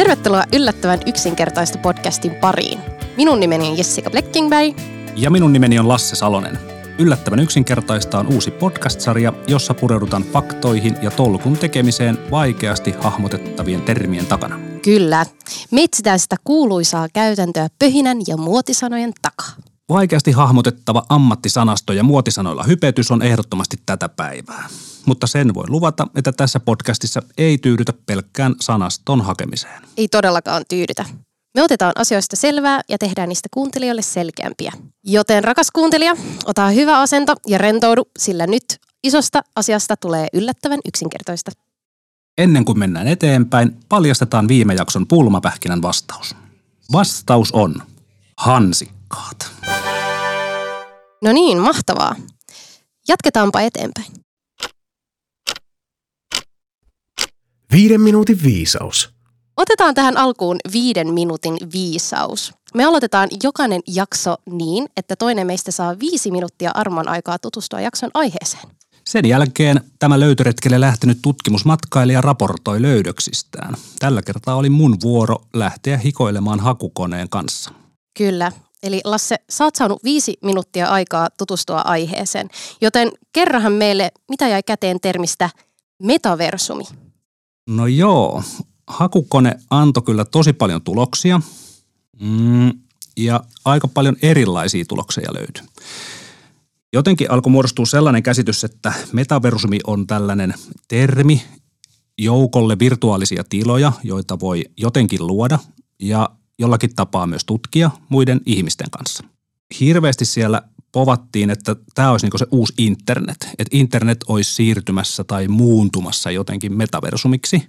Tervetuloa yllättävän yksinkertaista podcastin pariin. Minun nimeni on Jessica Bleckingberg. Ja minun nimeni on Lasse Salonen. Yllättävän yksinkertaista on uusi podcast-sarja, jossa pureudutaan faktoihin ja tolkun tekemiseen vaikeasti hahmotettavien termien takana. Kyllä. Me etsitään sitä kuuluisaa käytäntöä pöhinän ja muotisanojen takaa. Vaikeasti hahmotettava ammattisanasto ja muotisanoilla hypetys on ehdottomasti tätä päivää. Mutta sen voi luvata, että tässä podcastissa ei tyydytä pelkkään sanaston hakemiseen. Ei todellakaan tyydytä. Me otetaan asioista selvää ja tehdään niistä kuuntelijoille selkeämpiä. Joten rakas kuuntelija, ota hyvä asento ja rentoudu, sillä nyt isosta asiasta tulee yllättävän yksinkertaista. Ennen kuin mennään eteenpäin, paljastetaan viime jakson pulmapähkinän vastaus. Vastaus on hansikkaat. No niin, mahtavaa. Jatketaanpa eteenpäin. Viiden minuutin viisaus. Otetaan tähän alkuun viiden minuutin viisaus. Me aloitetaan jokainen jakso niin, että toinen meistä saa viisi minuuttia armon aikaa tutustua jakson aiheeseen. Sen jälkeen tämä löytöretkelle lähtenyt tutkimusmatkailija raportoi löydöksistään. Tällä kertaa oli mun vuoro lähteä hikoilemaan hakukoneen kanssa. Kyllä. Eli Lasse, sä oot saanut viisi minuuttia aikaa tutustua aiheeseen, joten kerrahan meille, mitä jäi käteen termistä metaversumi. No joo, hakukone antoi kyllä tosi paljon tuloksia mm, ja aika paljon erilaisia tuloksia löytyi. Jotenkin alkoi muodostua sellainen käsitys, että metaversumi on tällainen termi joukolle virtuaalisia tiloja, joita voi jotenkin luoda ja jollakin tapaa myös tutkia muiden ihmisten kanssa. Hirveästi siellä povattiin, että tämä olisi niin se uusi internet, että internet olisi siirtymässä tai muuntumassa jotenkin metaversumiksi.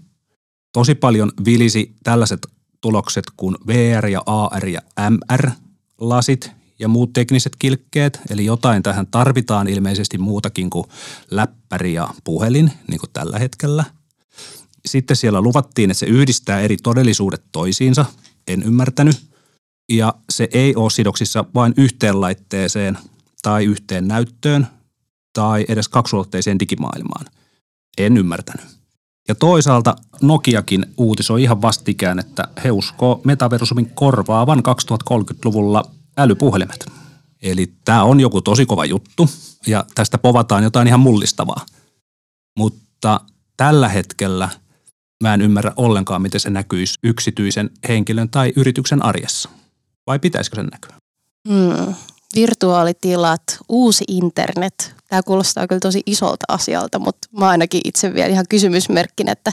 Tosi paljon vilisi tällaiset tulokset kuin VR ja AR ja MR-lasit ja muut tekniset kilkkeet, eli jotain tähän tarvitaan ilmeisesti muutakin kuin läppäri ja puhelin, niin kuin tällä hetkellä. Sitten siellä luvattiin, että se yhdistää eri todellisuudet toisiinsa, en ymmärtänyt. Ja se ei ole sidoksissa vain yhteen laitteeseen tai yhteen näyttöön tai edes kaksulotteiseen digimaailmaan. En ymmärtänyt. Ja toisaalta Nokiakin uutisoi ihan vastikään, että he uskoo metaversumin korvaavan 2030-luvulla älypuhelimet. Eli tämä on joku tosi kova juttu ja tästä povataan jotain ihan mullistavaa. Mutta tällä hetkellä mä en ymmärrä ollenkaan, miten se näkyisi yksityisen henkilön tai yrityksen arjessa. Vai pitäisikö sen näkyä? Hmm. Virtuaalitilat, uusi internet. Tämä kuulostaa kyllä tosi isolta asialta, mutta mä ainakin itse vielä ihan kysymysmerkkin, että...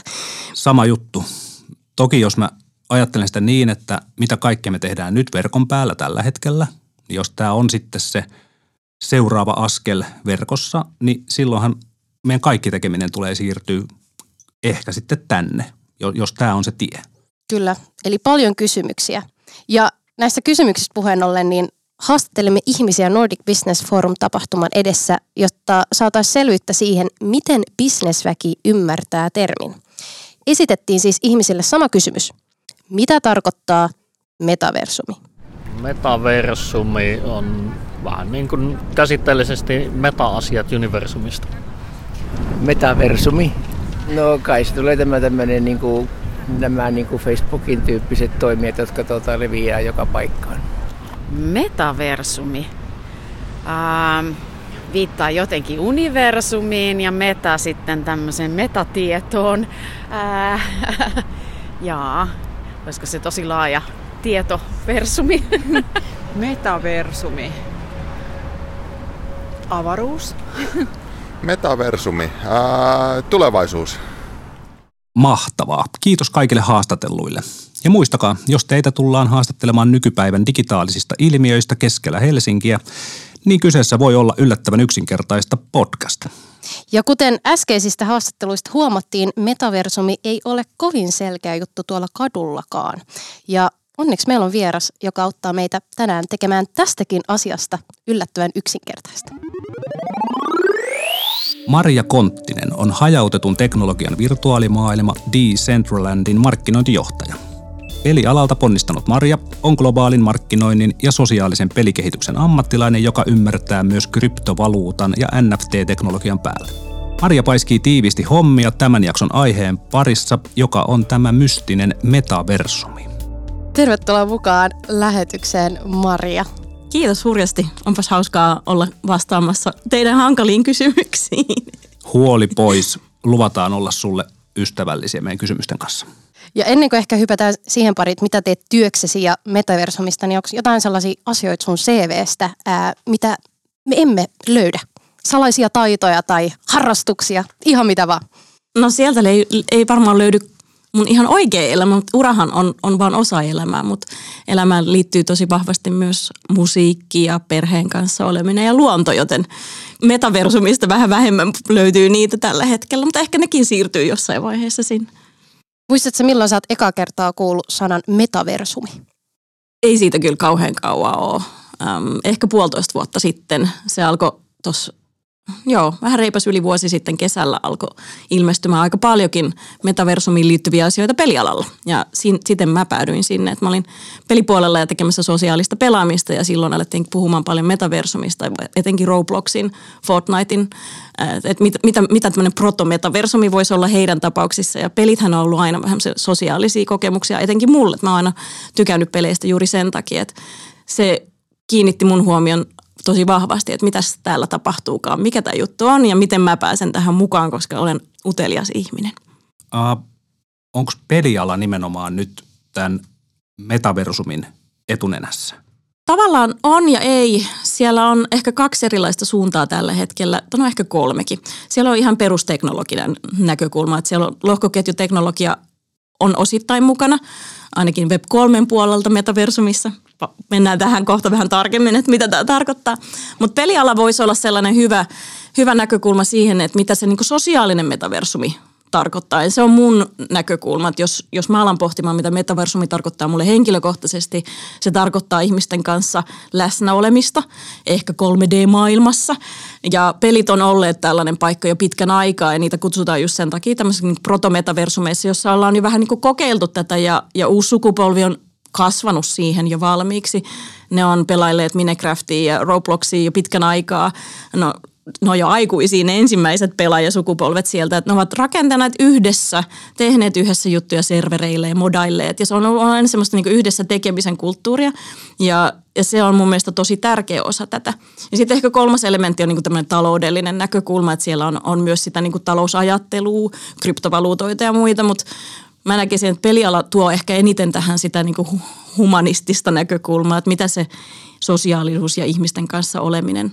Sama juttu. Toki jos mä ajattelen sitä niin, että mitä kaikkea me tehdään nyt verkon päällä tällä hetkellä, niin jos tämä on sitten se seuraava askel verkossa, niin silloinhan meidän kaikki tekeminen tulee siirtyä ehkä sitten tänne, jos tämä on se tie. Kyllä, eli paljon kysymyksiä. Ja näistä kysymyksistä puheen ollen, niin haastattelemme ihmisiä Nordic Business Forum-tapahtuman edessä, jotta saataisiin selvyyttä siihen, miten bisnesväki ymmärtää termin. Esitettiin siis ihmisille sama kysymys. Mitä tarkoittaa metaversumi? Metaversumi on vähän niin kuin käsitteellisesti meta-asiat universumista. Metaversumi? No kai se tulee tämä tämmöinen niin kuin, nämä niin kuin Facebookin tyyppiset toimijat, jotka tuota, leviää joka paikkaan. Metaversumi. Ähm, viittaa jotenkin universumiin ja meta sitten tämmöiseen metatietoon. Äh, jaa, olisiko se tosi laaja tietoversumi? Metaversumi. Avaruus. Metaversumi. Ää, tulevaisuus. Mahtavaa. Kiitos kaikille haastatelluille. Ja muistakaa, jos teitä tullaan haastattelemaan nykypäivän digitaalisista ilmiöistä keskellä Helsinkiä, niin kyseessä voi olla yllättävän yksinkertaista podcast. Ja kuten äskeisistä haastatteluista huomattiin, metaversumi ei ole kovin selkeä juttu tuolla kadullakaan. Ja onneksi meillä on vieras, joka auttaa meitä tänään tekemään tästäkin asiasta yllättävän yksinkertaista. Marja Konttinen on hajautetun teknologian virtuaalimaailma Decentralandin markkinointijohtaja. Pelialalta ponnistanut Marja on globaalin markkinoinnin ja sosiaalisen pelikehityksen ammattilainen, joka ymmärtää myös kryptovaluutan ja NFT-teknologian päälle. Maria paiskii tiivisti hommia tämän jakson aiheen parissa, joka on tämä mystinen metaversumi. Tervetuloa mukaan lähetykseen, Maria. Kiitos hurjasti. Onpas hauskaa olla vastaamassa teidän hankaliin kysymyksiin. Huoli pois. Luvataan olla sulle ystävällisiä meidän kysymysten kanssa. Ja ennen kuin ehkä hypätään siihen pariin, että mitä teet työksesi ja metaversumista, niin onko jotain sellaisia asioita sun CVstä, ää, mitä me emme löydä? Salaisia taitoja tai harrastuksia, ihan mitä vaan. No sieltä ei, ei varmaan löydy mun ihan oikea elämä, mutta urahan on, on vain osa elämää, mutta elämään liittyy tosi vahvasti myös musiikki ja perheen kanssa oleminen ja luonto, joten metaversumista vähän vähemmän löytyy niitä tällä hetkellä, mutta ehkä nekin siirtyy jossain vaiheessa sinne. Muistatko milloin sä oot eka kertaa kuullut sanan metaversumi? Ei siitä kyllä kauhean kauan ole. Ähm, ehkä puolitoista vuotta sitten se alkoi tuossa Joo, vähän reipas yli vuosi sitten kesällä alkoi ilmestymään aika paljonkin metaversumiin liittyviä asioita pelialalla. Ja sin, siten mä päädyin sinne, että mä olin pelipuolella ja tekemässä sosiaalista pelaamista ja silloin alettiin puhumaan paljon metaversumista, etenkin Robloxin, Fortnitein, että mit, mitä, mitä tämmöinen proto-metaversumi voisi olla heidän tapauksissa. Ja pelithän on ollut aina vähän sosiaalisia kokemuksia, etenkin mulle. Mä oon aina tykännyt peleistä juuri sen takia, että se kiinnitti mun huomion tosi vahvasti, että mitä täällä tapahtuukaan, mikä tämä juttu on ja miten mä pääsen tähän mukaan, koska olen utelias ihminen. Uh, Onko peliala nimenomaan nyt tämän metaversumin etunenässä? Tavallaan on ja ei. Siellä on ehkä kaksi erilaista suuntaa tällä hetkellä, no ehkä kolmekin. Siellä on ihan perusteknologinen näkökulma, että siellä on lohkoketjuteknologia on osittain mukana, ainakin Web3 puolelta metaversumissa mennään tähän kohta vähän tarkemmin, että mitä tämä tarkoittaa. Mutta peliala voisi olla sellainen hyvä, hyvä näkökulma siihen, että mitä se niinku sosiaalinen metaversumi tarkoittaa. Ja se on mun näkökulma, että jos, jos mä alan pohtimaan, mitä metaversumi tarkoittaa mulle henkilökohtaisesti, se tarkoittaa ihmisten kanssa läsnäolemista, ehkä 3D-maailmassa. Ja pelit on olleet tällainen paikka jo pitkän aikaa ja niitä kutsutaan just sen takia tämmöisissä niin protometaversumeissa, jossa ollaan jo vähän niin kuin kokeiltu tätä ja, ja uusi sukupolvi on kasvanut siihen jo valmiiksi. Ne on pelailleet Minecraftia ja Robloxia jo pitkän aikaa. No, no jo aikuisiin ne ensimmäiset pelaajasukupolvet sieltä, että ne ovat rakentaneet yhdessä, tehneet yhdessä juttuja servereille ja modailleet. Ja se on ollut aina semmoista niin yhdessä tekemisen kulttuuria ja, ja se on mun mielestä tosi tärkeä osa tätä. Ja sitten ehkä kolmas elementti on niin tämmöinen taloudellinen näkökulma, että siellä on, on myös sitä niin talousajattelua, kryptovaluutoita ja muita, mutta mä näkisin, että peliala tuo ehkä eniten tähän sitä niin kuin humanistista näkökulmaa, että mitä se sosiaalisuus ja ihmisten kanssa oleminen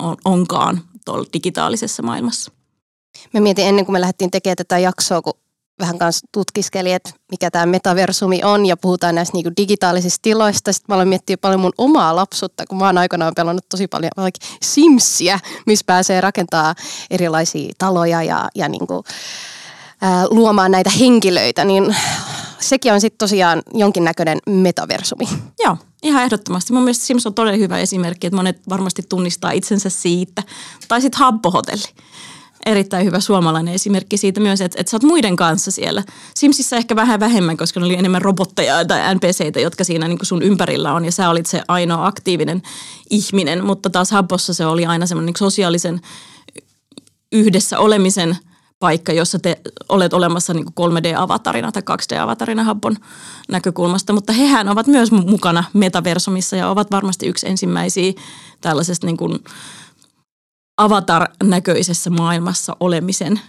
on, onkaan tuolla digitaalisessa maailmassa. Me mietin ennen kuin me lähdettiin tekemään tätä jaksoa, kun vähän kanssa tutkiskeli, että mikä tämä metaversumi on ja puhutaan näistä niinku digitaalisista tiloista. Sitten mä aloin miettiä paljon mun omaa lapsuutta, kun mä oon aikanaan pelannut tosi paljon Simsiä, missä pääsee rakentaa erilaisia taloja ja, ja niinku, luomaan näitä henkilöitä, niin sekin on sitten tosiaan jonkinnäköinen metaversumi. Joo, ihan ehdottomasti. Mun mielestä Sims on todella hyvä esimerkki, että monet varmasti tunnistaa itsensä siitä. Tai sitten Habbo-hotelli. Erittäin hyvä suomalainen esimerkki siitä myös, että, että sä oot muiden kanssa siellä. Simsissä ehkä vähän vähemmän, koska ne oli enemmän robotteja tai NPCitä, jotka siinä niin sun ympärillä on. Ja sä olit se ainoa aktiivinen ihminen, mutta taas Habbossa se oli aina semmoinen niin sosiaalisen yhdessä olemisen – paikka, jossa te olet olemassa niin kuin 3D-avatarina tai 2D-avatarina Habbon näkökulmasta, mutta hehän ovat myös mukana metaversumissa ja ovat varmasti yksi ensimmäisiä tällaisesta niin kuin avatar-näköisessä maailmassa olemisen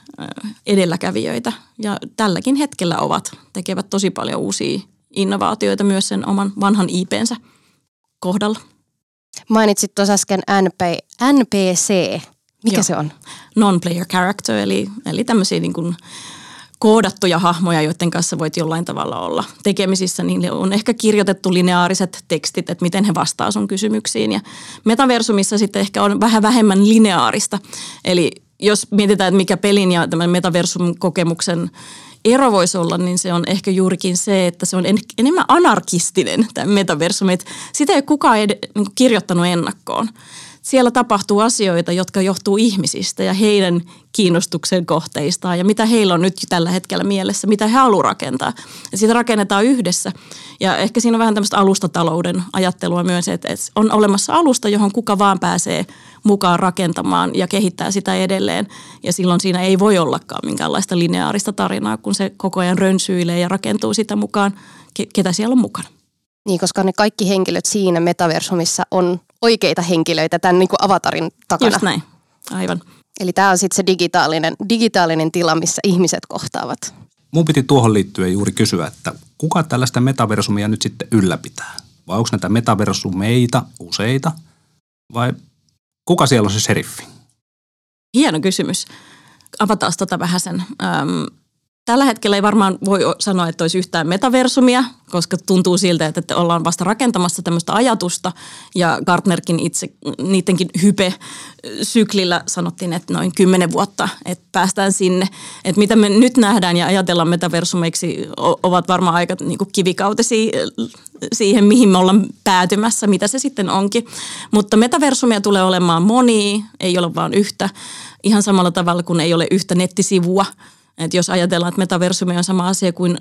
edelläkävijöitä. Ja tälläkin hetkellä ovat, tekevät tosi paljon uusia innovaatioita myös sen oman vanhan IPnsä kohdalla. Mainitsit tuossa äsken NP, NPC, mikä Joo. se on? Non-player character, eli, eli tämmöisiä niin kuin koodattuja hahmoja, joiden kanssa voit jollain tavalla olla tekemisissä, niin on ehkä kirjoitettu lineaariset tekstit, että miten he vastaa sun kysymyksiin. Ja metaversumissa sitten ehkä on vähän vähemmän lineaarista. Eli jos mietitään, että mikä pelin ja tämän metaversum-kokemuksen ero voisi olla, niin se on ehkä juurikin se, että se on en, enemmän anarkistinen tämä metaversumi. Että sitä ei kukaan ed, niin kirjoittanut ennakkoon siellä tapahtuu asioita, jotka johtuu ihmisistä ja heidän kiinnostuksen kohteistaan ja mitä heillä on nyt tällä hetkellä mielessä, mitä he haluavat rakentaa. Ja sitä rakennetaan yhdessä. Ja ehkä siinä on vähän tämmöistä alustatalouden ajattelua myös, että on olemassa alusta, johon kuka vaan pääsee mukaan rakentamaan ja kehittää sitä edelleen. Ja silloin siinä ei voi ollakaan minkäänlaista lineaarista tarinaa, kun se koko ajan rönsyilee ja rakentuu sitä mukaan, ketä siellä on mukana. Niin, koska ne kaikki henkilöt siinä metaversumissa on oikeita henkilöitä tämän niin kuin avatarin takana. Just näin, aivan. Eli tämä on sitten se digitaalinen, digitaalinen tila, missä ihmiset kohtaavat. Mun piti tuohon liittyen juuri kysyä, että kuka tällaista metaversumia nyt sitten ylläpitää? Vai onko näitä metaversumeita useita? Vai kuka siellä on se seriffi? Hieno kysymys. Avataan tota vähän sen. Öm, Tällä hetkellä ei varmaan voi sanoa, että olisi yhtään metaversumia, koska tuntuu siltä, että ollaan vasta rakentamassa tämmöistä ajatusta. Ja Gartnerkin itse, niidenkin hype-syklillä sanottiin, että noin kymmenen vuotta, että päästään sinne. Että mitä me nyt nähdään ja ajatellaan metaversumeiksi, ovat varmaan aika niin kuin kivikautesi siihen, mihin me ollaan päätymässä, mitä se sitten onkin. Mutta metaversumia tulee olemaan monia, ei ole vain yhtä. Ihan samalla tavalla kuin ei ole yhtä nettisivua – et jos ajatellaan, että metaversumi on sama asia kuin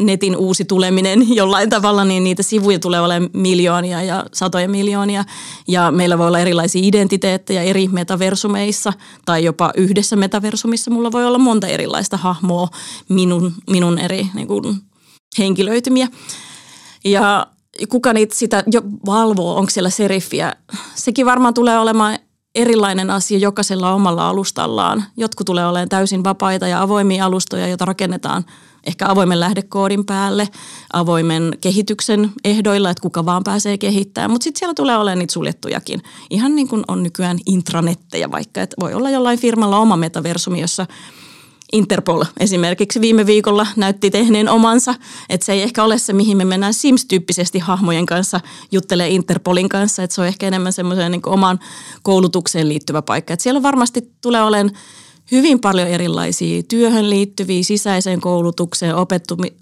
netin uusi tuleminen jollain tavalla, niin niitä sivuja tulee olemaan miljoonia ja satoja miljoonia. Ja meillä voi olla erilaisia identiteettejä eri metaversumeissa tai jopa yhdessä metaversumissa mulla voi olla monta erilaista hahmoa, minun, minun eri niin kuin, henkilöitymiä. Ja kuka niitä sitä jo valvoo, onko siellä seriffiä, sekin varmaan tulee olemaan erilainen asia jokaisella omalla alustallaan. Jotkut tulee olemaan täysin vapaita ja avoimia alustoja, joita rakennetaan ehkä avoimen lähdekoodin päälle, avoimen kehityksen ehdoilla, että kuka vaan pääsee kehittämään. Mutta sitten siellä tulee olemaan niitä suljettujakin. Ihan niin kuin on nykyään intranetteja vaikka, että voi olla jollain firmalla oma metaversumi, jossa – Interpol esimerkiksi viime viikolla näytti tehneen omansa, että se ei ehkä ole se, mihin me mennään Sims-tyyppisesti hahmojen kanssa juttelee Interpolin kanssa, että se on ehkä enemmän semmoiseen niin omaan koulutukseen liittyvä paikka. Että siellä varmasti tulee olemaan hyvin paljon erilaisia työhön liittyviä, sisäiseen koulutukseen,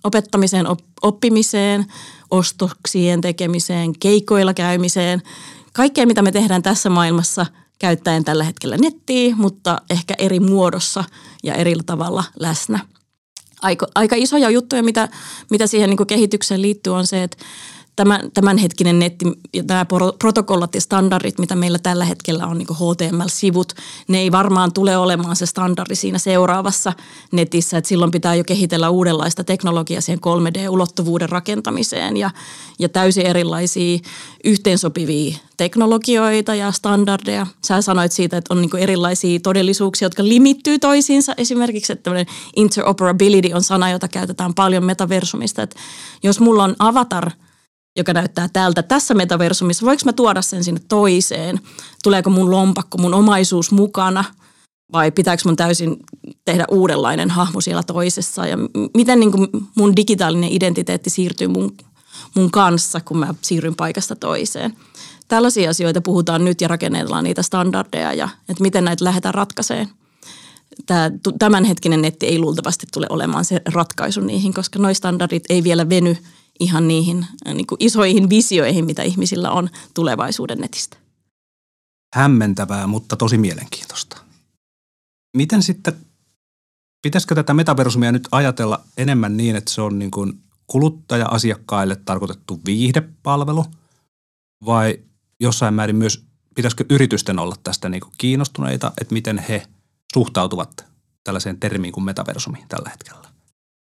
opettamiseen, oppimiseen, ostoksien tekemiseen, keikoilla käymiseen. Kaikkea, mitä me tehdään tässä maailmassa – käyttäen tällä hetkellä nettiä, mutta ehkä eri muodossa ja eri tavalla läsnä. Aika, aika isoja juttuja, mitä, mitä siihen niin kehitykseen liittyy, on se, että tämän, tämänhetkinen netti ja nämä protokollat ja standardit, mitä meillä tällä hetkellä on, niin HTML-sivut, ne ei varmaan tule olemaan se standardi siinä seuraavassa netissä, että silloin pitää jo kehitellä uudenlaista teknologiaa siihen 3D-ulottuvuuden rakentamiseen ja, ja täysin erilaisia yhteensopivia teknologioita ja standardeja. Sä sanoit siitä, että on niin erilaisia todellisuuksia, jotka limittyy toisiinsa. Esimerkiksi, että interoperability on sana, jota käytetään paljon metaversumista. Että jos mulla on avatar – joka näyttää tältä tässä metaversumissa. Voinko mä tuoda sen sinne toiseen? Tuleeko mun lompakko, mun omaisuus mukana? Vai pitääkö mun täysin tehdä uudenlainen hahmo siellä toisessa? Ja miten niin mun digitaalinen identiteetti siirtyy mun, mun kanssa, kun mä siirryn paikasta toiseen? Tällaisia asioita puhutaan nyt ja rakennetaan niitä standardeja ja että miten näitä lähdetään ratkaiseen. Tämä, tämänhetkinen netti ei luultavasti tule olemaan se ratkaisu niihin, koska nuo standardit ei vielä veny – ihan niihin äh, niin kuin isoihin visioihin, mitä ihmisillä on tulevaisuuden netistä. Hämmentävää, mutta tosi mielenkiintoista. Miten sitten, pitäisikö tätä metaversumia nyt ajatella enemmän niin, että se on niin kuin kuluttaja-asiakkaille tarkoitettu viihdepalvelu vai jossain määrin myös pitäisikö yritysten olla tästä niin kuin kiinnostuneita, että miten he suhtautuvat tällaiseen termiin kuin metaversumi tällä hetkellä?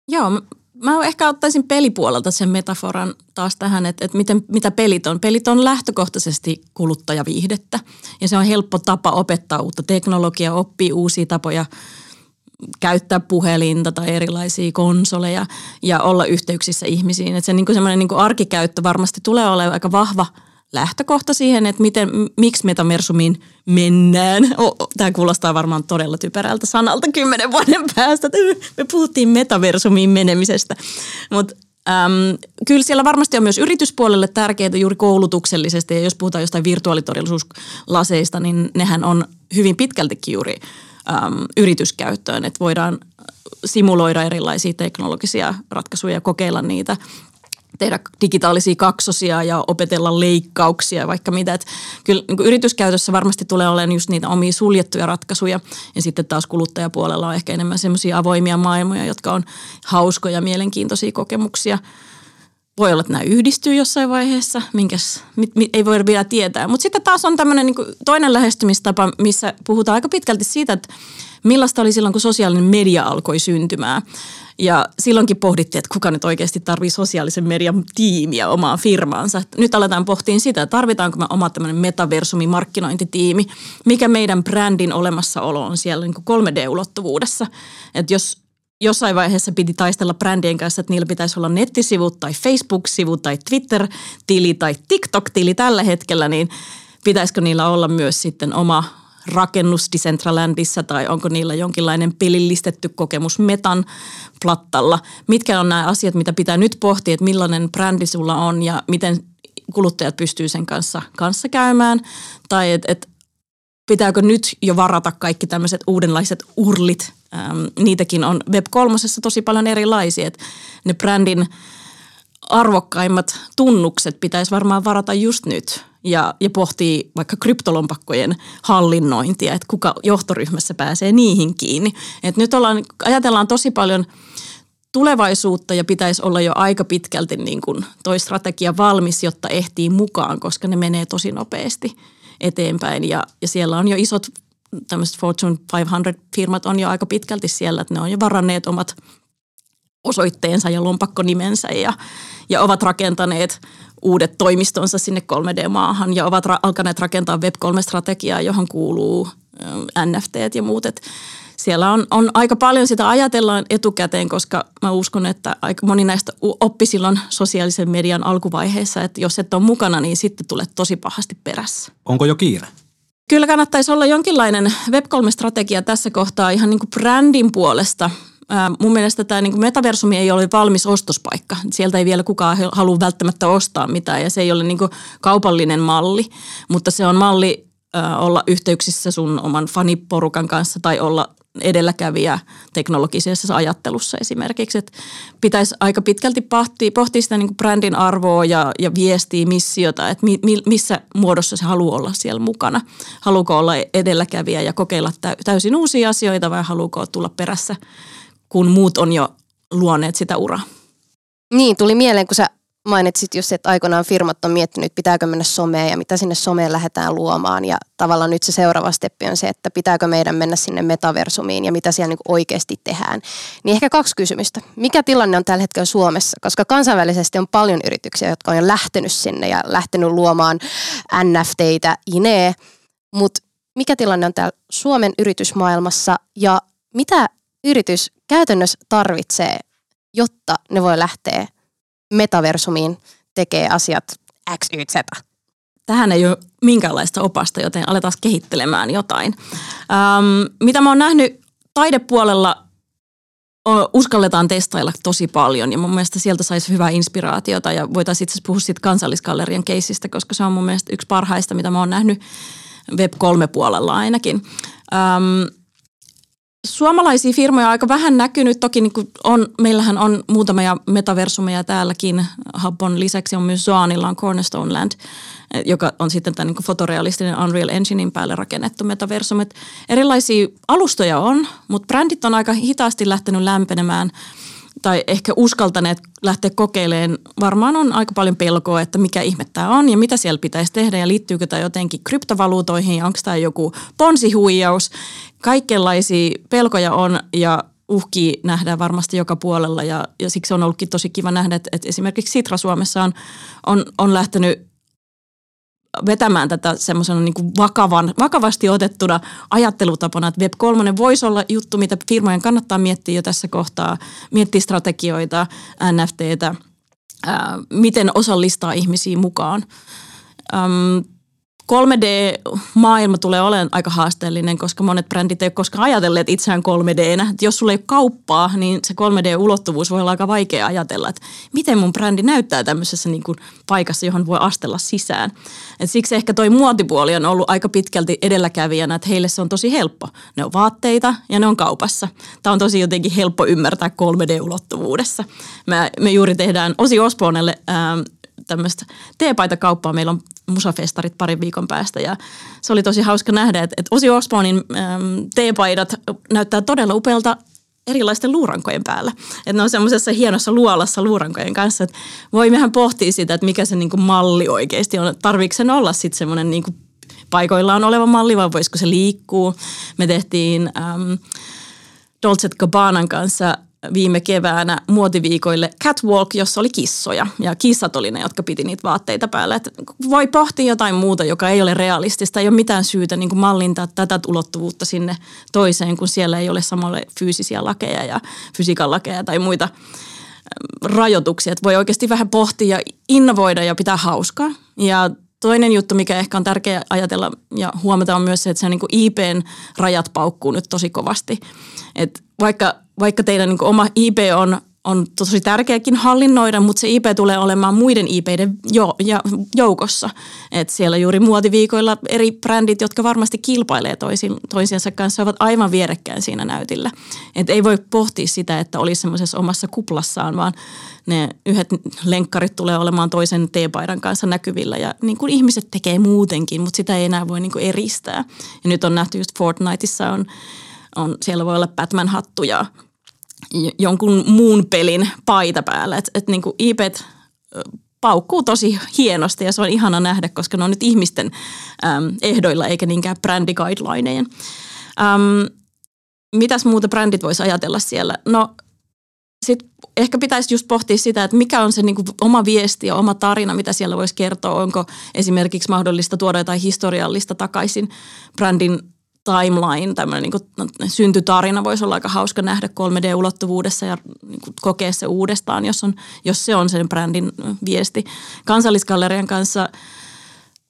Joo, Mä ehkä ottaisin pelipuolelta sen metaforan taas tähän, että, että miten, mitä pelit on. Pelit on lähtökohtaisesti kuluttajaviihdettä ja se on helppo tapa opettaa uutta teknologiaa, oppia uusia tapoja käyttää puhelinta tai erilaisia konsoleja ja olla yhteyksissä ihmisiin. Että se niin semmoinen niin arkikäyttö varmasti tulee olemaan aika vahva – lähtökohta siihen, että miten, miksi metaversumiin mennään. Tämä kuulostaa varmaan todella typerältä sanalta kymmenen vuoden päästä. Me puhuttiin metaversumiin menemisestä. Mutta kyllä siellä varmasti on myös yrityspuolelle tärkeää juuri koulutuksellisesti. Ja jos puhutaan jostain virtuaalitodellisuuslaseista, niin nehän on hyvin pitkältikin juuri äm, yrityskäyttöön. Että voidaan simuloida erilaisia teknologisia ratkaisuja ja kokeilla niitä tehdä digitaalisia kaksosia ja opetella leikkauksia vaikka mitä. Et kyllä niin yrityskäytössä varmasti tulee olemaan just niitä omia suljettuja ratkaisuja ja sitten taas kuluttajapuolella on ehkä enemmän semmoisia avoimia maailmoja, jotka on hauskoja, mielenkiintoisia kokemuksia. Voi olla, että nämä yhdistyy jossain vaiheessa, minkäs, mit, mit, ei voi vielä tietää. Mutta sitten taas on tämmöinen niin toinen lähestymistapa, missä puhutaan aika pitkälti siitä, että millaista oli silloin, kun sosiaalinen media alkoi syntymään. Ja silloinkin pohdittiin, että kuka nyt oikeasti tarvii sosiaalisen median tiimiä omaan firmaansa. Nyt aletaan pohtiin sitä, tarvitaanko me oma tämmöinen metaversumi markkinointitiimi, mikä meidän brändin olemassaolo on siellä niin 3D-ulottuvuudessa. Että jos jossain vaiheessa piti taistella brändien kanssa, että niillä pitäisi olla nettisivut tai Facebook-sivu tai Twitter-tili tai TikTok-tili tällä hetkellä, niin pitäisikö niillä olla myös sitten oma rakennus Decentralandissa tai onko niillä jonkinlainen pelillistetty kokemus Metan plattalla. Mitkä on nämä asiat, mitä pitää nyt pohtia, että millainen brändi sulla on ja miten kuluttajat pystyy sen kanssa, kanssa käymään. Tai että et, pitääkö nyt jo varata kaikki tämmöiset uudenlaiset urlit. Ähm, niitäkin on Web3 tosi paljon erilaisia. Että ne brändin arvokkaimmat tunnukset pitäisi varmaan varata just nyt ja, ja pohtii vaikka kryptolompakkojen hallinnointia, että kuka johtoryhmässä pääsee niihin kiinni. Et nyt ollaan, ajatellaan tosi paljon tulevaisuutta ja pitäisi olla jo aika pitkälti niin kuin toi strategia valmis, jotta ehtii mukaan, koska ne menee tosi nopeasti eteenpäin ja, ja siellä on jo isot tämmöiset Fortune 500-firmat on jo aika pitkälti siellä, että ne on jo varanneet omat osoitteensa ja lompakkonimensä ja, ja ovat rakentaneet uudet toimistonsa sinne 3D-maahan ja ovat ra- alkaneet rakentaa Web3-strategiaa, johon kuuluu NFT ja muut. Et siellä on, on aika paljon sitä ajatellaan etukäteen, koska mä uskon, että aika moni näistä oppi silloin sosiaalisen median alkuvaiheessa, että jos et ole mukana, niin sitten tulet tosi pahasti perässä. Onko jo kiire? Kyllä kannattaisi olla jonkinlainen Web3-strategia tässä kohtaa ihan niin kuin brändin puolesta – mun mielestä tämä niin metaversumi ei ole valmis ostospaikka. Sieltä ei vielä kukaan halua välttämättä ostaa mitään ja se ei ole niin kaupallinen malli, mutta se on malli olla yhteyksissä sun oman faniporukan kanssa tai olla edelläkävijä teknologisessa ajattelussa esimerkiksi. Että pitäisi aika pitkälti pohtia, pohtia sitä niin brändin arvoa ja, ja viestiä, missiota, että mi, missä muodossa se haluaa olla siellä mukana. Haluuko olla edelläkävijä ja kokeilla täysin uusia asioita vai haluuko tulla perässä kun muut on jo luoneet sitä uraa. Niin, tuli mieleen, kun sä mainitsit just, että aikoinaan firmat on miettinyt, pitääkö mennä someen ja mitä sinne someen lähdetään luomaan. Ja tavallaan nyt se seuraava steppi on se, että pitääkö meidän mennä sinne metaversumiin ja mitä siellä niin oikeasti tehdään. Niin ehkä kaksi kysymystä. Mikä tilanne on tällä hetkellä Suomessa? Koska kansainvälisesti on paljon yrityksiä, jotka on jo lähtenyt sinne ja lähtenyt luomaan NFTitä, INE. Mutta mikä tilanne on täällä Suomen yritysmaailmassa ja mitä yritys käytännössä tarvitsee, jotta ne voi lähteä metaversumiin tekee asiat X, Y, Z? Tähän ei ole minkäänlaista opasta, joten aletaan kehittelemään jotain. Ähm, mitä mä oon nähnyt taidepuolella, uskalletaan testailla tosi paljon ja mun mielestä sieltä saisi hyvää inspiraatiota ja voitaisiin itse asiassa puhua siitä kansallisgallerian keisistä, koska se on mun mielestä yksi parhaista, mitä mä oon nähnyt Web3-puolella ainakin. Ähm, Suomalaisia firmoja on aika vähän näkynyt. Toki niin on, meillähän on muutamia metaversumeja täälläkin. Habbon lisäksi on myös Zoanilla on Cornerstone Land, joka on sitten tämä niin fotorealistinen Unreal Enginein päälle rakennettu metaversum. erilaisia alustoja on, mutta brändit on aika hitaasti lähtenyt lämpenemään – tai ehkä uskaltaneet lähteä kokeilemaan. Varmaan on aika paljon pelkoa, että mikä ihme tämä on ja mitä siellä pitäisi tehdä ja liittyykö tämä jotenkin kryptovaluutoihin ja onko tämä joku ponsihuijaus. Kaikenlaisia pelkoja on ja uhki nähdään varmasti joka puolella ja, ja siksi on ollutkin tosi kiva nähdä, että, että esimerkiksi Sitra Suomessa on, on, on lähtenyt vetämään tätä semmoisena niin vakavan, vakavasti otettuna ajattelutapana, että Web3 voisi olla juttu, mitä firmojen kannattaa miettiä jo tässä kohtaa, miettiä strategioita, NFTtä, ää, miten osallistaa ihmisiä mukaan. 3D-maailma tulee olemaan aika haasteellinen, koska monet brändit ei ole koskaan ajatelleet itseään 3D-nä. Et jos sulla ei ole kauppaa, niin se 3D-ulottuvuus voi olla aika vaikea ajatella, että miten mun brändi näyttää tämmöisessä niin kuin paikassa, johon voi astella sisään. Et siksi ehkä toi muotipuoli on ollut aika pitkälti edelläkävijänä, että heille se on tosi helppo. Ne on vaatteita ja ne on kaupassa. Tämä on tosi jotenkin helppo ymmärtää 3D-ulottuvuudessa. Me, me juuri tehdään Osi Osbornelle ähm, tämmöistä teepaitakauppaa. Meillä on musafestarit parin viikon päästä ja se oli tosi hauska nähdä, että, että Osi Osbornin ähm, teepaidat näyttää todella upealta erilaisten luurankojen päällä. Että ne on semmoisessa hienossa luolassa luurankojen kanssa, että voi mehän pohtia sitä, että mikä se niinku malli oikeasti on. Tarviiko sen olla sitten semmoinen niinku paikoillaan oleva malli vai voisiko se liikkuu. Me tehtiin ähm, Dolce Gabbanan kanssa viime keväänä muotiviikoille catwalk, jossa oli kissoja. Ja kissat oli ne, jotka piti niitä vaatteita päällä. Et voi pohtia jotain muuta, joka ei ole realistista. Ei ole mitään syytä niin kuin mallintaa tätä ulottuvuutta sinne toiseen, kun siellä ei ole samalle fyysisiä lakeja ja fysiikan lakeja tai muita ähm, rajoituksia. Et voi oikeasti vähän pohtia ja innovoida ja pitää hauskaa. Ja Toinen juttu, mikä ehkä on tärkeää ajatella ja huomata on myös se, että se niin IPn rajat paukkuu nyt tosi kovasti. Et vaikka, vaikka teidän niin oma IP on, on tosi tärkeäkin hallinnoida, mutta se IP tulee olemaan muiden IPiden jo, ja joukossa. Et siellä juuri muotiviikoilla eri brändit, jotka varmasti kilpailee toisin, toisiensa kanssa, ovat aivan vierekkäin siinä näytillä. Et ei voi pohtia sitä, että olisi semmoisessa omassa kuplassaan, vaan ne yhdet lenkkarit tulee olemaan toisen teepaidan kanssa näkyvillä ja niin kuin ihmiset tekee muutenkin, mutta sitä ei enää voi niin kuin eristää. Ja nyt on nähty just Fortniteissa on, on siellä voi olla Batman-hattu ja jonkun muun pelin paita päällä. Että et niin IPet paukkuu tosi hienosti ja se on ihana nähdä, koska ne on nyt ihmisten äm, ehdoilla eikä niinkään brändiguidelinejen. Mitäs muuta brändit voisi ajatella siellä? No sitten ehkä pitäisi just pohtia sitä, että mikä on se niin kuin oma viesti ja oma tarina, mitä siellä voisi kertoa. Onko esimerkiksi mahdollista tuoda jotain historiallista takaisin brändin timeline, tämmöinen niin syntytarina voisi olla aika hauska nähdä 3D-ulottuvuudessa ja niin kuin, kokea se uudestaan, jos, on, jos se on sen brändin viesti. Kansallisgallerian kanssa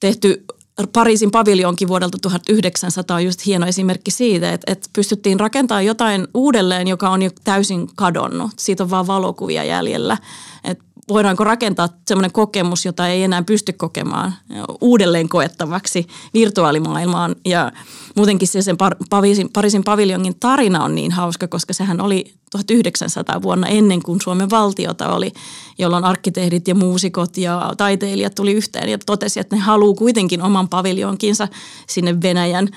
tehty Pariisin paviljonkin vuodelta 1900 on just hieno esimerkki siitä, että, että pystyttiin rakentamaan jotain uudelleen, joka on jo täysin kadonnut. Siitä on vaan valokuvia jäljellä. Että voidaanko rakentaa sellainen kokemus, jota ei enää pysty kokemaan uudelleen koettavaksi virtuaalimaailmaan. Ja muutenkin se sen Pariisin, Pariisin paviljongin tarina on niin hauska, koska sehän oli 1900 vuonna ennen kuin Suomen valtiota oli, jolloin arkkitehdit ja muusikot ja taiteilijat tuli yhteen ja totesi, että ne haluaa kuitenkin oman paviljonkinsa sinne Venäjän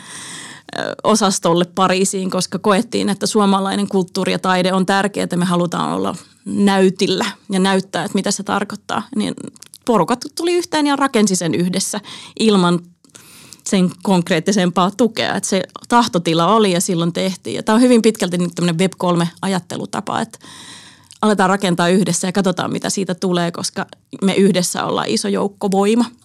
osastolle Pariisiin, koska koettiin, että suomalainen kulttuuri ja taide on tärkeää, että me halutaan olla näytillä ja näyttää, että mitä se tarkoittaa. Niin porukat tuli yhteen ja rakensi sen yhdessä ilman sen konkreettisempaa tukea. Että se tahtotila oli ja silloin tehtiin. Ja tämä on hyvin pitkälti nyt tämmöinen Web3-ajattelutapa, että aletaan rakentaa yhdessä ja katsotaan, mitä siitä tulee, koska me yhdessä ollaan iso joukko voima –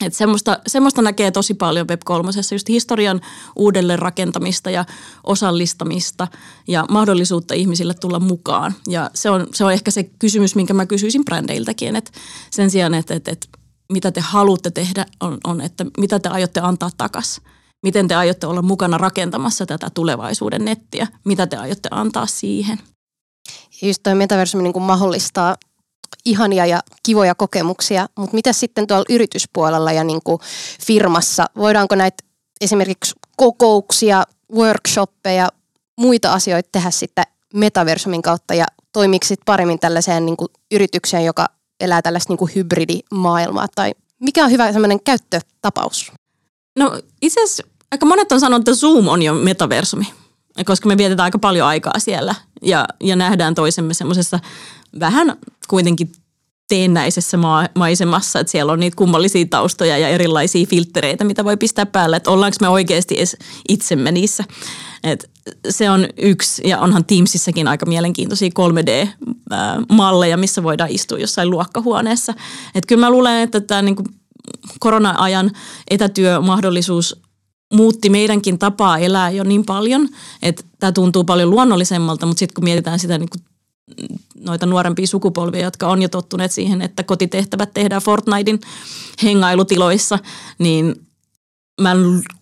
et semmoista, semmoista näkee tosi paljon Web3, just historian uudelleen rakentamista ja osallistamista ja mahdollisuutta ihmisille tulla mukaan. Ja se on, se on ehkä se kysymys, minkä mä kysyisin brändeiltäkin, että sen sijaan, että, että, että mitä te haluatte tehdä, on, on, että mitä te aiotte antaa takaisin. Miten te aiotte olla mukana rakentamassa tätä tulevaisuuden nettiä? Mitä te aiotte antaa siihen? Just toi metaversumi niin mahdollistaa ihania ja kivoja kokemuksia, mutta mitä sitten tuolla yrityspuolella ja niin kuin firmassa, voidaanko näitä esimerkiksi kokouksia, workshoppeja, muita asioita tehdä sitten metaversumin kautta? Ja toimiksi paremmin tällaiseen niin kuin yritykseen, joka elää tällaista niin kuin hybridimaailmaa? Tai mikä on hyvä semmoinen käyttötapaus? No itse asiassa aika monet on sanonut, että Zoom on jo metaversumi, koska me vietetään aika paljon aikaa siellä ja, ja nähdään toisemme semmoisessa vähän kuitenkin teennäisessä maa, maisemassa, että siellä on niitä kummallisia taustoja ja erilaisia filtreitä, mitä voi pistää päälle, että ollaanko me oikeasti edes itsemme niissä. Et se on yksi, ja onhan Teamsissakin aika mielenkiintoisia 3D-malleja, missä voidaan istua jossain luokkahuoneessa. Et kyllä mä luulen, että tämä niinku korona-ajan etätyömahdollisuus muutti meidänkin tapaa elää jo niin paljon, että tämä tuntuu paljon luonnollisemmalta, mutta sitten kun mietitään sitä niin kuin noita nuorempia sukupolvia, jotka on jo tottuneet siihen, että kotitehtävät tehdään Fortnitein hengailutiloissa, niin mä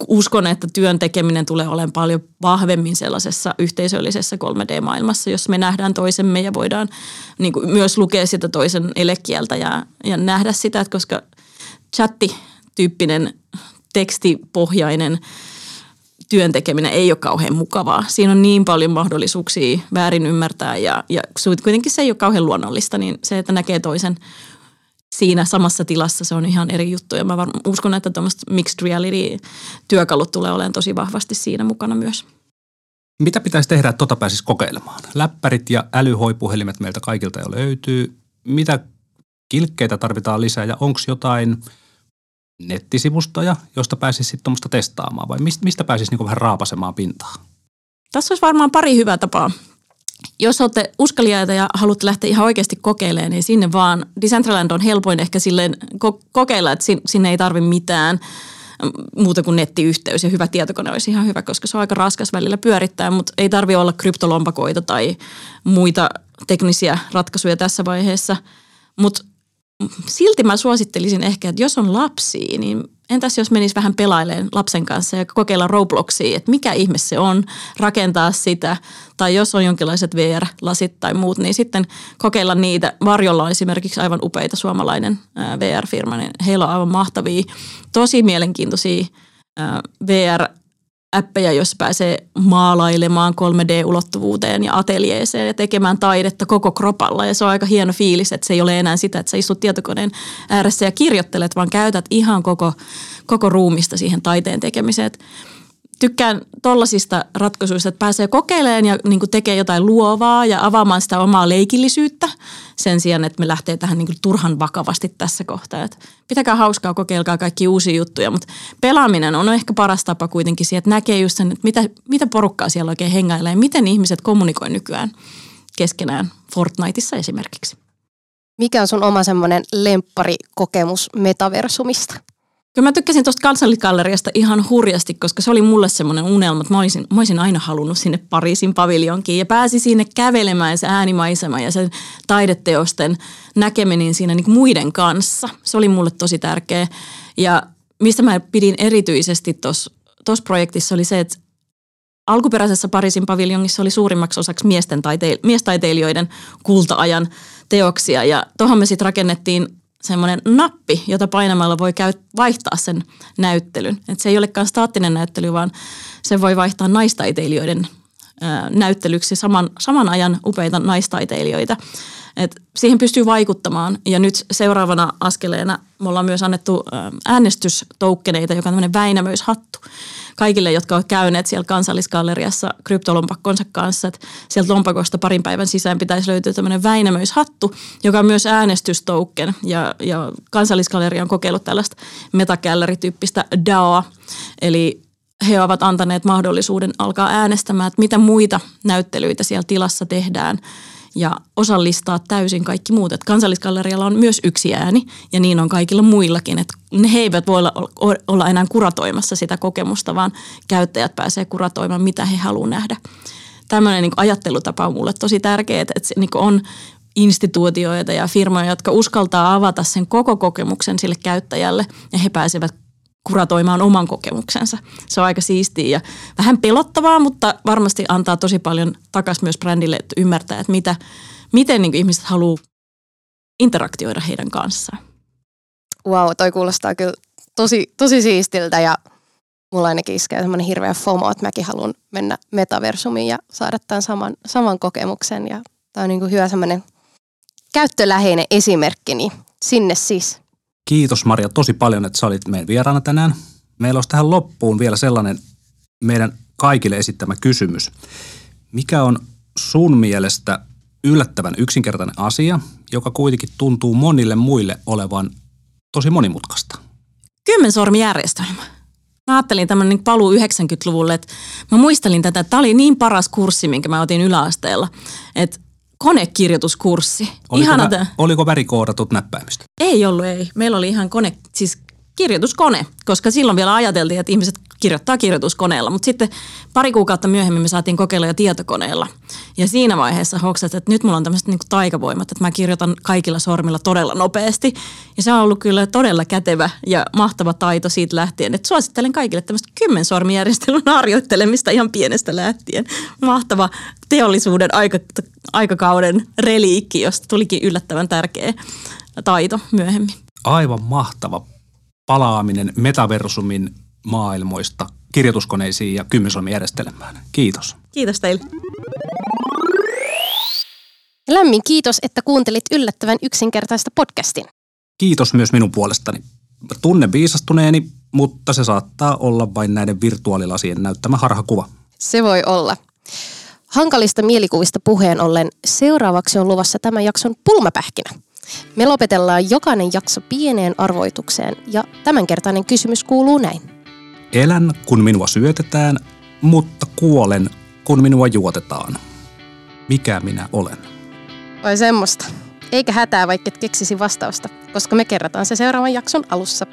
uskon, että työn tekeminen tulee olemaan paljon vahvemmin sellaisessa yhteisöllisessä 3D-maailmassa, jossa me nähdään toisemme ja voidaan niin kuin myös lukea sitä toisen elekieltä ja, ja nähdä sitä, että koska chatti-tyyppinen tekstipohjainen työn tekeminen ei ole kauhean mukavaa. Siinä on niin paljon mahdollisuuksia väärin ymmärtää ja, ja kuitenkin se ei ole kauhean luonnollista, niin se, että näkee toisen siinä samassa tilassa se on ihan eri juttu. Ja mä var, uskon, että tuommoista mixed reality-työkalut tulee olemaan tosi vahvasti siinä mukana myös. Mitä pitäisi tehdä, että tota pääsisi kokeilemaan? Läppärit ja älyhoipuhelimet meiltä kaikilta jo löytyy. Mitä kilkkeitä tarvitaan lisää ja onko jotain nettisivustoja, josta pääsisi sitten tuommoista testaamaan vai mistä pääsisi niinku vähän raapasemaan pintaa? Tässä olisi varmaan pari hyvää tapaa jos olette uskaliaita ja haluatte lähteä ihan oikeasti kokeilemaan, niin sinne vaan. Decentraland on helpoin ehkä silleen kokeilla, että sinne ei tarvi mitään muuta kuin nettiyhteys ja hyvä tietokone olisi ihan hyvä, koska se on aika raskas välillä pyörittää, mutta ei tarvi olla kryptolompakoita tai muita teknisiä ratkaisuja tässä vaiheessa. Mutta silti mä suosittelisin ehkä, että jos on lapsia, niin entäs jos menisi vähän pelailemaan lapsen kanssa ja kokeilla Robloxia, että mikä ihme se on, rakentaa sitä, tai jos on jonkinlaiset VR-lasit tai muut, niin sitten kokeilla niitä. Varjolla on esimerkiksi aivan upeita suomalainen VR-firma, niin heillä on aivan mahtavia, tosi mielenkiintoisia VR appeja, jos pääsee maalailemaan 3D-ulottuvuuteen ja ateljeeseen ja tekemään taidetta koko kropalla. Ja se on aika hieno fiilis, että se ei ole enää sitä, että sä istut tietokoneen ääressä ja kirjoittelet, vaan käytät ihan koko, koko ruumista siihen taiteen tekemiseen tykkään tollasista ratkaisuista, että pääsee kokeilemaan ja niin tekee jotain luovaa ja avaamaan sitä omaa leikillisyyttä sen sijaan, että me lähtee tähän niin turhan vakavasti tässä kohtaa. Että pitäkää hauskaa, kokeilkaa kaikki uusia juttuja, mutta pelaaminen on ehkä paras tapa kuitenkin siihen, että näkee just sen, että mitä, mitä porukkaa siellä oikein hengailee, miten ihmiset kommunikoi nykyään keskenään Fortniteissa esimerkiksi. Mikä on sun oma semmoinen lempparikokemus metaversumista? Kyllä mä tykkäsin tuosta kansallisgalleriasta ihan hurjasti, koska se oli mulle semmoinen unelma, että mä olisin, mä olisin aina halunnut sinne Pariisin paviljonkiin ja pääsi sinne kävelemään se äänimaisema ja sen taideteosten näkeminen siinä niin muiden kanssa. Se oli mulle tosi tärkeä ja mistä mä pidin erityisesti tuossa projektissa oli se, että alkuperäisessä Pariisin paviljongissa oli suurimmaksi osaksi miesten taiteil- miestaiteilijoiden kulta-ajan teoksia ja tuohon me sitten rakennettiin semmoinen nappi, jota painamalla voi käy, vaihtaa sen näyttelyn. Et se ei olekaan staattinen näyttely, vaan se voi vaihtaa naistaiteilijoiden ää, näyttelyksi saman, saman ajan upeita naistaiteilijoita. Et siihen pystyy vaikuttamaan ja nyt seuraavana askeleena me ollaan myös annettu äänestystoukkeneita, joka on tämmöinen Väinämöishattu kaikille, jotka ovat käyneet siellä kansallisgalleriassa kryptolompakkonsa kanssa. Että sieltä lompakosta parin päivän sisään pitäisi löytyä tämmöinen Väinämöishattu, joka on myös äänestystoukken ja, ja kansallisgalleria on kokeillut tällaista metagallery-tyyppistä DAOa, eli he ovat antaneet mahdollisuuden alkaa äänestämään, että mitä muita näyttelyitä siellä tilassa tehdään – ja osallistaa täysin kaikki muut. Et kansallisgallerialla on myös yksi ääni ja niin on kaikilla muillakin. Et he eivät voi olla, olla enää kuratoimassa sitä kokemusta, vaan käyttäjät pääsee kuratoimaan, mitä he haluavat nähdä. Tämmöinen niin ajattelutapa on mulle tosi tärkeää, että se niin on instituutioita ja firmoja, jotka uskaltaa avata sen koko kokemuksen sille käyttäjälle ja he pääsevät kuratoimaan oman kokemuksensa. Se on aika siistiä ja vähän pelottavaa, mutta varmasti antaa tosi paljon takas myös brändille, että ymmärtää, että mitä, miten niin ihmiset haluaa interaktioida heidän kanssaan. Wow, toi kuulostaa kyllä tosi, tosi siistiltä ja mulla ainakin iskee semmoinen hirveä FOMO, että mäkin haluan mennä metaversumiin ja saada tämän saman, saman kokemuksen. Ja tämä on niin kuin hyvä semmoinen käyttöläheinen esimerkki, niin sinne siis. Kiitos Maria tosi paljon, että sä olit meidän vieraana tänään. Meillä olisi tähän loppuun vielä sellainen meidän kaikille esittämä kysymys. Mikä on sun mielestä yllättävän yksinkertainen asia, joka kuitenkin tuntuu monille muille olevan tosi monimutkaista? Kymmensormijärjestelmä. Mä ajattelin tämmöinen niin paluu 90-luvulle, että mä muistelin tätä, tämä oli niin paras kurssi, minkä mä otin yläasteella, että konekirjoituskurssi. Oliko, Ihana vä, oliko värikoodatut näppäimistä? Ei ollut, ei. Meillä oli ihan kone, siis kirjoituskone, koska silloin vielä ajateltiin, että ihmiset kirjoittaa kirjoituskoneella, mutta sitten pari kuukautta myöhemmin me saatiin kokeilla jo tietokoneella. Ja siinä vaiheessa hoksat, että nyt mulla on tämmöiset niin taikavoimat, että mä kirjoitan kaikilla sormilla todella nopeasti. Ja se on ollut kyllä todella kätevä ja mahtava taito siitä lähtien, että suosittelen kaikille tämmöistä kymmensormijärjestelmän harjoittelemista ihan pienestä lähtien. Mahtava teollisuuden aika, aikakauden reliikki, josta tulikin yllättävän tärkeä taito myöhemmin. Aivan mahtava palaaminen metaversumin maailmoista kirjoituskoneisiin ja kymmensolmijärjestelmään. Kiitos. Kiitos teille. Lämmin kiitos, että kuuntelit yllättävän yksinkertaista podcastin. Kiitos myös minun puolestani. Tunnen viisastuneeni, mutta se saattaa olla vain näiden virtuaalilasien näyttämä harhakuva. Se voi olla. Hankalista mielikuvista puheen ollen seuraavaksi on luvassa tämän jakson pulmapähkinä. Me lopetellaan jokainen jakso pieneen arvoitukseen ja tämänkertainen kysymys kuuluu näin. Elän, kun minua syötetään, mutta kuolen, kun minua juotetaan. Mikä minä olen? Vai semmoista. Eikä hätää, vaikka et keksisi vastausta, koska me kerrataan se seuraavan jakson alussa.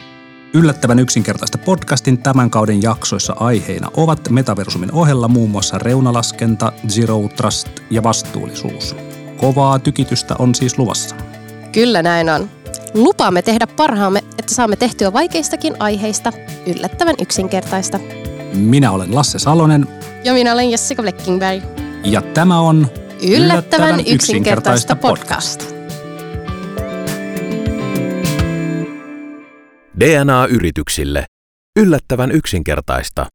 Yllättävän yksinkertaista podcastin tämän kauden jaksoissa aiheina ovat Metaversumin ohella muun muassa reunalaskenta, zero trust ja vastuullisuus. Kovaa tykitystä on siis luvassa. Kyllä näin on. Lupaamme tehdä parhaamme, että saamme tehtyä vaikeistakin aiheista yllättävän yksinkertaista. Minä olen Lasse Salonen. Ja minä olen Jessica Bleckingberg. Ja tämä on Yllättävän, yllättävän yksinkertaista podcast. DNA-yrityksille. Yllättävän yksinkertaista.